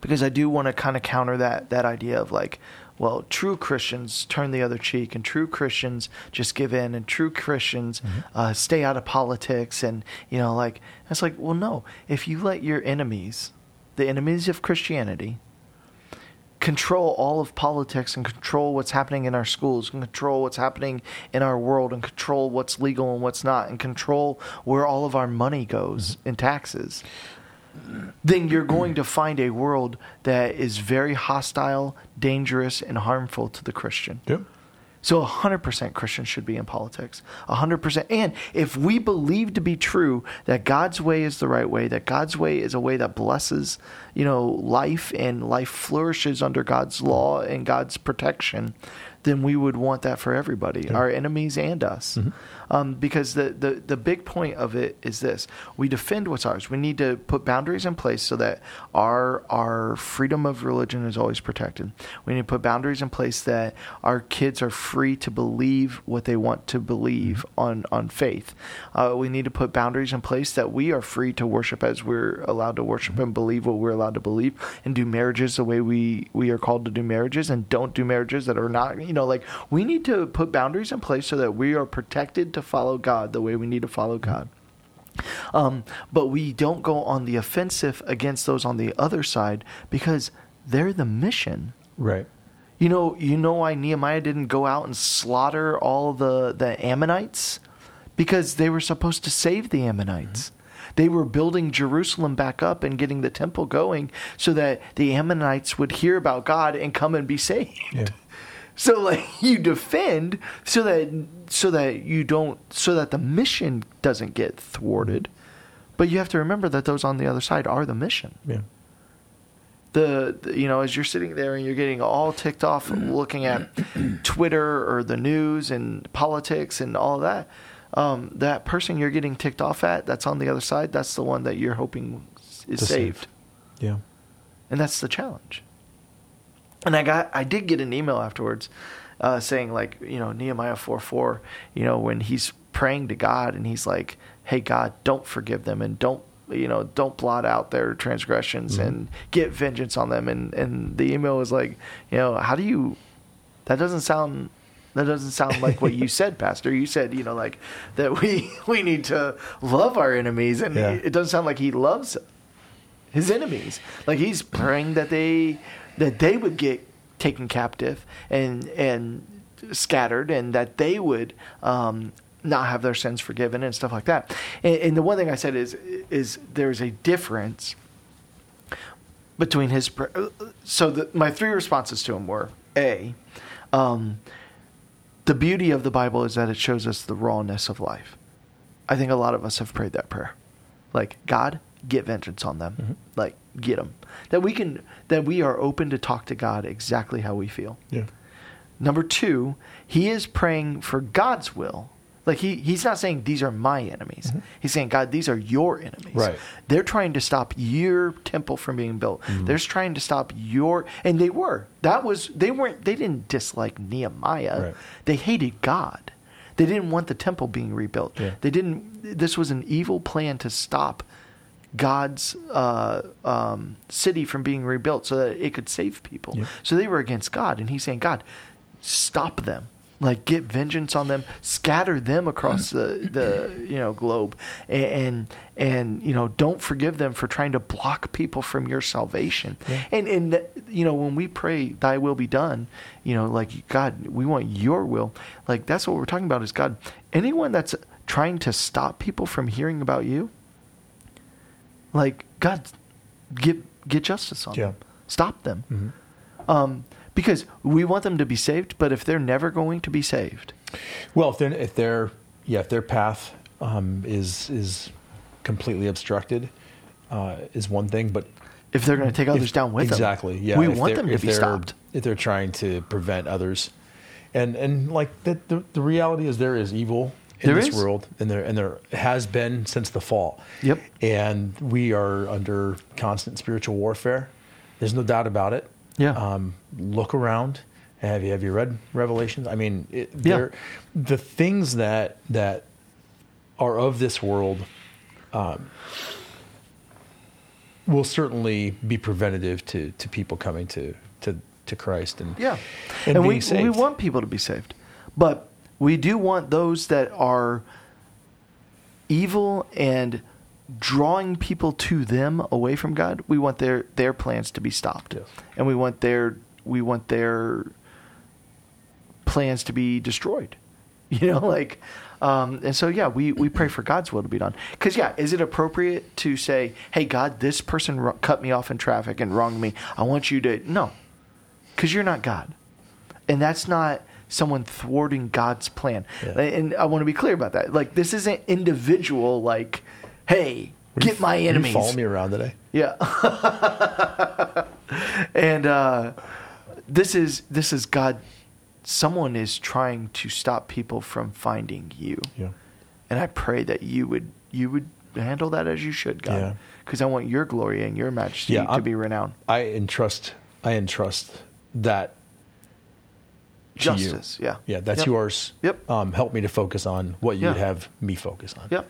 because I do want to kind of counter that that idea of like, well, true Christians turn the other cheek, and true Christians just give in, and true Christians uh, stay out of politics, and you know, like it's like, well, no, if you let your enemies, the enemies of Christianity, control all of politics and control what's happening in our schools and control what's happening in our world and control what's legal and what's not and control where all of our money goes in taxes then you're going to find a world that is very hostile, dangerous, and harmful to the Christian. Yep. So 100% Christians should be in politics. 100%. And if we believe to be true that God's way is the right way, that God's way is a way that blesses, you know, life and life flourishes under God's law and God's protection, then we would want that for everybody, our enemies and us. Um, because the, the, the big point of it is this we defend what's ours. We need to put boundaries in place so that our, our freedom of religion is always protected. We need to put boundaries in place that our kids are free to believe what they want to believe on, on faith. Uh, we need to put boundaries in place that we are free to worship as we're allowed to worship and believe what we're allowed to believe and do marriages the way we, we are called to do marriages and don't do marriages that are not, you know, like we need to put boundaries in place so that we are protected to follow God the way we need to follow God. Um, but we don't go on the offensive against those on the other side because they're the mission. right. You know, you know why Nehemiah didn't go out and slaughter all the, the Ammonites? Because they were supposed to save the Ammonites. They were building Jerusalem back up and getting the temple going so that the Ammonites would hear about God and come and be saved. Yeah. [LAUGHS] So like [LAUGHS] you defend so that so that you don't so that the mission doesn't get thwarted. But you have to remember that those on the other side are the mission Yeah. the, the- you know as you're sitting there and you're getting all ticked off [CLEARS THROAT] looking at Twitter or the news and politics and all that, um, that person you're getting ticked off at that's on the other side, that's the one that you're hoping is To save. saved. Yeah. and that's the challenge. And I got, I did get an email afterwards, uh, saying like, you know, Nehemiah four four, you know, when he's praying to God and he's like, "Hey God, don't forgive them and don't, you know, don't blot out their transgressions and get vengeance on them." And and the email was like, you know, how do you? That doesn't sound. That doesn't sound like what you [LAUGHS] said, Pastor. You said, you know, like that we [LAUGHS] we need to love our enemies, and Yeah. it doesn't sound like he loves his enemies. Like he's praying that they that they would get taken captive and and scattered, and that they would um, not have their sins forgiven and stuff like that. And, and the one thing I said is is there's a difference between his. pr- So the, my three responses to him were a. Um, the beauty of the Bible is that it shows us the rawness of life. I think a lot of us have prayed that prayer. Like, God, get vengeance on them. Like, get them. That we can, that we are open to talk to God exactly how we feel. Yeah. Number two, he is praying for God's will. Like he, he's not saying these are my enemies. Mm-hmm. He's saying, God, these are your enemies. Right. They're trying to stop your temple from being built. Mm-hmm. They're trying to stop your and they were. That was they weren't they didn't dislike Nehemiah. Right. They hated God. They didn't want the temple being rebuilt. Yeah. They didn't this was an evil plan to stop God's uh, um, city from being rebuilt so that it could save people. Yeah. So they were against God, and He's saying, God, stop them. Like get vengeance on them, scatter them across the, the you know globe, and, and and you know don't forgive them for trying to block people from your salvation. Yeah. And and you know when we pray, Thy will be done, you know like God, we want Your will. Like that's what we're talking about is God. Anyone that's trying to stop people from hearing about You, like God, get get justice on Yeah. them, stop them, Mhm. um, because we want them to be saved. But if they're never going to be saved, Well, if they're if their yeah if their path um, is is completely obstructed uh, is one thing, but if they're going to take others if- down with exactly, them, exactly, yeah. we want them to be stopped. If they're trying to prevent others, and and like the the, the reality is there is evil in There this is. world, and there and there has been since the fall. Yep. And we are under constant spiritual warfare. There's no doubt about it. Yeah. Um, look around. Have you have you read Revelations? I mean, it, Yeah. the things that that are of this world um, will certainly be preventative to to people coming to to to Christ and Yeah, and, and, being we saved. we want people to be saved, but we do want those that are evil and drawing people to them away from God. We want their their plans to be stopped, Yes. and we want their we want their plans to be destroyed. [LAUGHS] You know, like, um, and so yeah, we we pray for God's will to be done. Because yeah, is it appropriate to say, "Hey God, this person cut me off in traffic and wronged me. I want you to no," because you're not God, and that's not someone thwarting God's plan. Yeah. And I want to be clear about that. Like, this isn't individual. Like, hey, Were you- get my you enemies. following me around today. Yeah. [LAUGHS] and uh, this is this is God. Someone is trying to stop people from finding you, Yeah. and I pray that you would you would handle that as you should, Yeah. God, because I want your glory and your majesty Yeah, to I'm- be renowned. I entrust I entrust that to you. Justice, yeah, Yeah, that's Yep. yours. Yep. Um, help me to focus on what you Yeah. would have me focus on. Yep.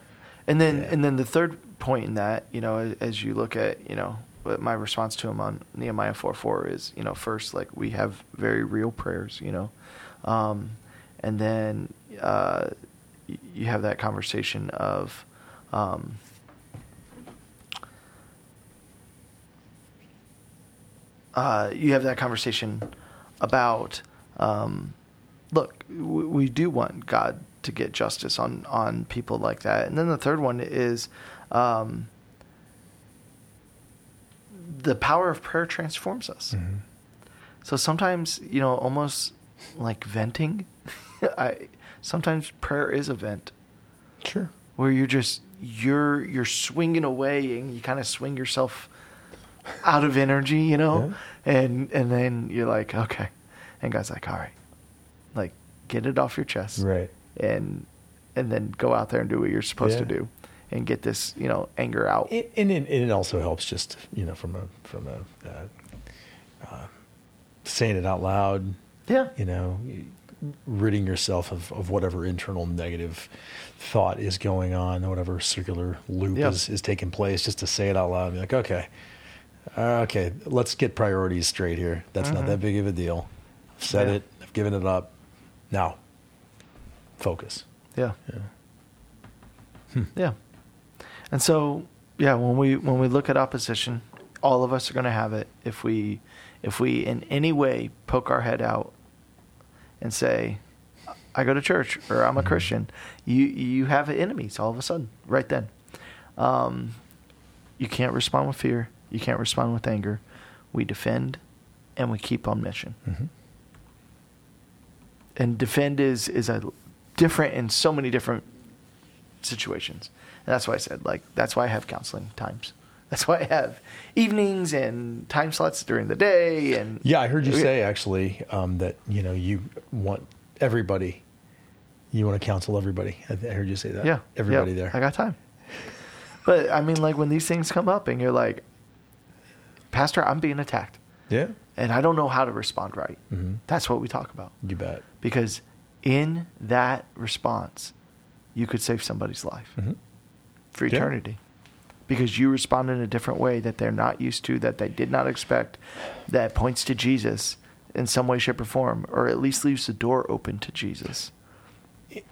And then Yeah. and then the third point in that, you know, as, you look at, you know, my response to him on Nehemiah 4 4 is, you know, first, like, we have very real prayers, you know. Um, and then uh, you have that conversation of, um, uh, you have that conversation about, um, look, we, we do want God to get justice on on people like that. And then the third one is um, the power of prayer transforms us. Mhm. So sometimes, you know, almost like venting. [LAUGHS] I sometimes prayer is a vent Sure. where you're just you're you're swinging away and you kind of swing yourself out of energy, you know, and and then you're like, okay, and God's like, all right, like get it off your chest, Right. and and then go out there and do what you're supposed to do, and get this you know anger out. It, and, it, and it also helps just you know from a from a uh, uh, saying it out loud. Yeah. You know, ridding yourself of, of whatever internal negative thought is going on, whatever circular loop Yeah. is, is taking place, just to say it out loud and be like, okay, uh, okay, let's get priorities straight here. That's not that big of a deal. I've said Mm-hmm. Yeah. it. I've given it up. Now, focus. Yeah. Yeah. Yeah. And so, yeah, when we when we look at opposition, all of us are going to have it if we if we in any way poke our head out and say I go to church or I'm a Christian, you you have enemies all of a sudden right then. Um, you can't respond with fear, you can't respond with anger. We defend and we keep on mission. Mm-hmm. And defend is is a different in so many different situations. And that's why I said, like, that's why I have counseling times. That's why I have evenings and time slots during the day. And Yeah, I heard you say actually um, that you know you want everybody, you want to counsel everybody. I, I heard you say that. yeah, everybody yeah, there. I got time. But I mean, like, when these things come up and you're like, Pastor, I'm being attacked yeah, and I don't know how to respond right. Mhm. That's what we talk about. you bet. Because in that response, you could save somebody's life. hmm for Yeah. eternity because you respond in a different way that they're not used to, that they did not expect, that points to Jesus in some way, shape, or form, or at least leaves the door open to Jesus.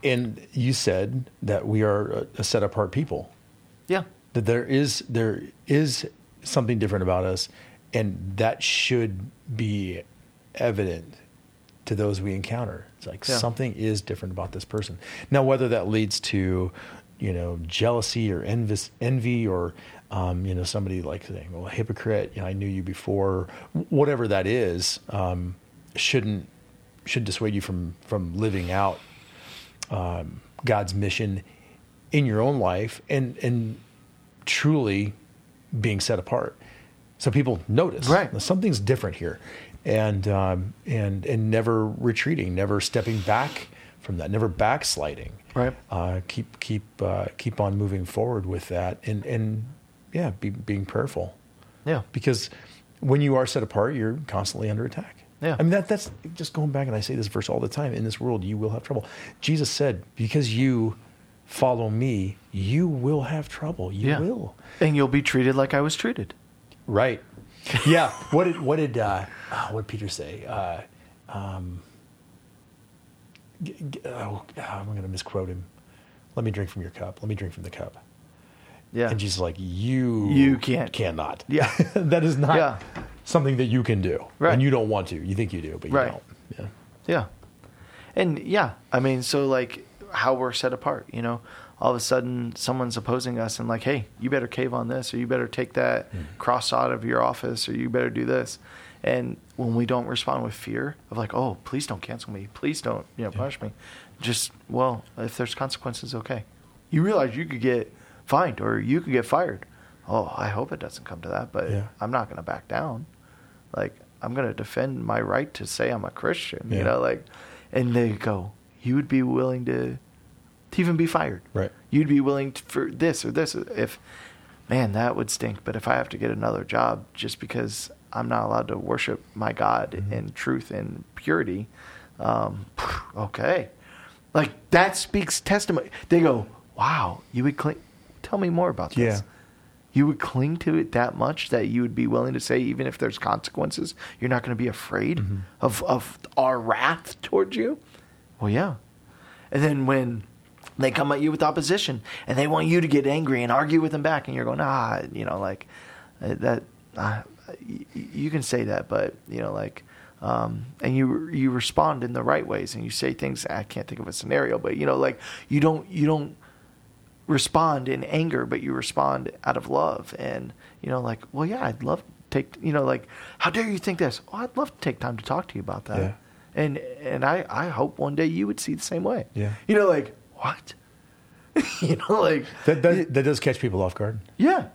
And you said that we are a, a set apart people. Yeah. That there is there is something different about us, and that should be evident to those we encounter. It's like Yeah. something is different about this person. Now, whether that leads to, you know, jealousy or envy, envy or, um, you know, somebody like saying, "Well, hypocrite," you know, I knew you before. Whatever that is, um, shouldn't should dissuade you from from living out um, God's mission in your own life and and truly being set apart. So people notice Right. something's different here, and um, and and never retreating, never stepping back from that, never backsliding. Right. Uh, keep keep uh, keep on moving forward with that, and and yeah, be, being prayerful Yeah. because when you are set apart, you're constantly under attack. Yeah. I mean that that's just going back, and I say this verse all the time. In this world, you will have trouble. Jesus said, "Because you follow me, you will have trouble. You Yeah. will." And you'll be treated like I was treated. Right. Yeah. what did what did uh, uh, what did Peter say? Uh, um, g- g- oh, I'm going to misquote him. Let me drink from your cup. Let me drink from the cup. Yeah. And Jesus is like, you You can't. cannot. Yeah. [LAUGHS] that is not Yeah. something that you can do. Right. And you don't want to. You think you do, but you Right. don't. Yeah. Yeah. And yeah, I mean, so like how we're set apart, you know, all of a sudden someone's opposing us and like, hey, you better cave on this or you better take that hmm. cross out of your office or you better do this. And when we don't respond with fear of like, oh, please don't cancel me, please don't, you know, punish me. Just well, if there's consequences, okay. You realize you could get fined or you could get fired. Oh, I hope it doesn't come to that, but Yeah. I'm not going to back down like I'm going to defend my right to say I'm a Christian, Yeah. you know, like, and they go, you would be willing to, to even be fired. Right. You'd be willing to, for this or this. If, man, that would stink. But if I have to get another job just because I'm not allowed to worship my God Mm-hmm. in truth and purity, um, okay. Like that speaks testimony. They go, wow, you would cling. Tell me more about this. Yeah. You would cling to it that much that you would be willing to say, even if there's consequences, you're not going to be afraid Mm-hmm. of, of our wrath towards you? Well, yeah. And then when they come at you with opposition and they want you to get angry and argue with them back, and you're going, ah, you know, like uh, that, uh, you can say that, but, you know, like, um, and you you respond in the right ways and you say things I can't think of a scenario but you know like you don't you don't respond in anger, but you respond out of love. And, you know, like, well, yeah, I'd love to take, you know, like, how dare you think this? Oh, I'd love to take time to talk to you about that. Yeah. And, and I, I hope one day you would see the same way. Yeah. You know, like, what? [LAUGHS] you know, like, That, that, that does catch people off guard. yeah.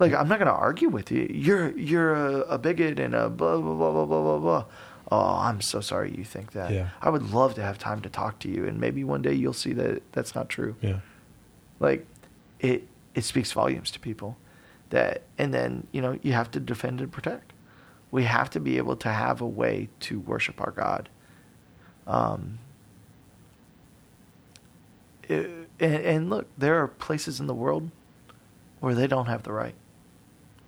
Like, I'm not going to argue with you. You're, you're a, a bigot and a blah, blah, blah, blah, blah, blah, blah. Oh, I'm so sorry you think that. Yeah. I would love to have time to talk to you. And maybe one day you'll see that that's not true Yeah. like it it speaks volumes to people. That and then you know you have to defend and protect. We have to be able to have a way to worship our God. Um, it- and, and look, there are places in the world where they don't have the right,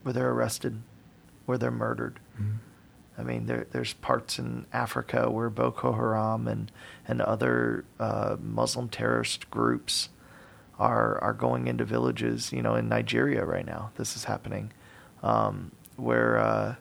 where they're arrested, where they're murdered. I mean, there, there's parts in Africa where Boko Haram and and other uh, Muslim terrorist groups are are going into villages. You know, in Nigeria right now, this is happening, um, where uh,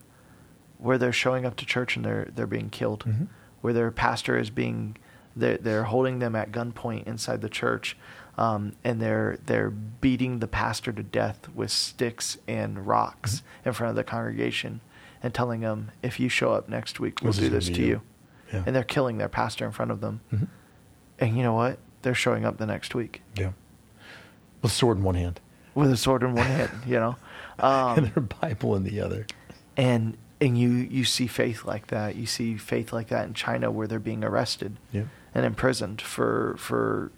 where they're showing up to church and they're they're being killed, Mhm. where their pastor is being they're, they're holding them at gunpoint inside the church, um, and they're they're beating the pastor to death with sticks and rocks in front of the congregation, and telling them, "If you show up next week, we'll This do this to you." you." Yeah. And they're killing their pastor in front of them, Mhm. and you know what? They're showing up the next week Yeah. With a sword in one hand with a sword in one hand. [LAUGHS] You know, um, and their Bible in the other. and and you you see faith like that. You see faith like that in China where they're being arrested Yeah. And imprisoned for for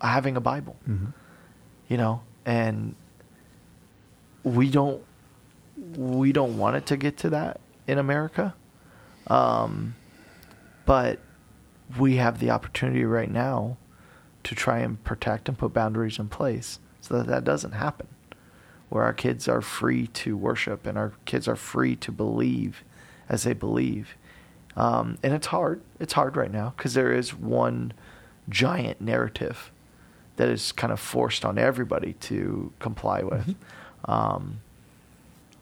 having a Bible. Mhm. You know, and we don't we don't want it to get to that in America. Um, but we have the opportunity right now to try and protect and put boundaries in place so that that doesn't happen where our kids are free to worship and our kids are free to believe as they believe. Um, and it's hard. It's hard right now because there is one giant narrative that is kind of forced on everybody to comply with. Um,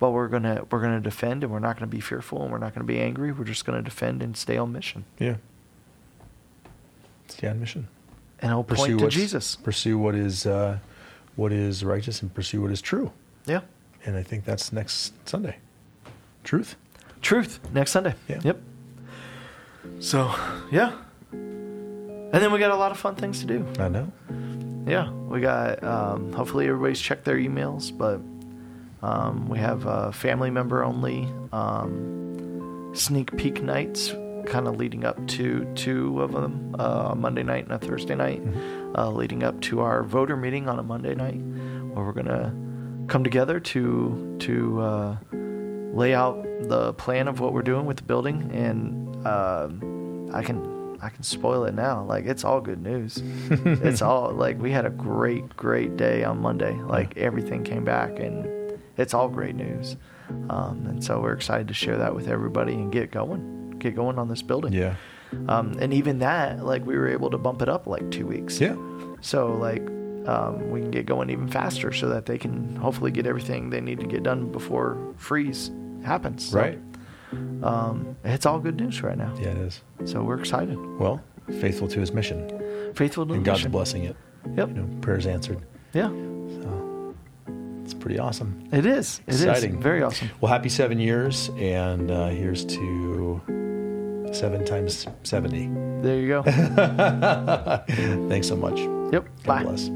but we're gonna we're gonna defend and we're not gonna be fearful and we're not gonna be angry. We're just gonna defend and stay on mission. Yeah. Stay on mission. And I'll point to Jesus. Pursue what is uh, what is righteous and pursue what is true. Yeah. And I think that's next Sunday. Truth. Truth next Sunday. Yeah. Yep. So yeah. And then we got a lot of fun things to do. I know. Yeah, we got. Um, hopefully, everybody's checked their emails, but um, we have uh, family member only um, sneak peek nights, kind of leading up to two of them, uh, a Monday night and a Thursday night, uh, leading up to our voter meeting on a Monday night, where we're gonna come together to to uh, lay out the plan of what we're doing with the building, and um I can I can spoil it now. Like it's all good news. [LAUGHS] it's all like we had a great great day on Monday. Like everything came back, and it's all great news. Um, and so we're excited to share that with everybody and get going, get going on this building. Yeah. Um, and even that, like we were able to bump it up like two weeks. Yeah. So like um, we can get going even faster so that they can hopefully get everything they need to get done before freeze happens. So, Right. Um, it's all good news right now. Yeah, it is. So we're excited. Well, faithful to his mission. Faithful to the And God's mission. blessing it. Yep. You know, prayers answered. Yeah. So it's pretty awesome. It is. It is Exciting. Very awesome. Well, happy seven years, and uh, here's to seven times 70. There you go. [LAUGHS] Thanks so much. yep. God Bye. bless.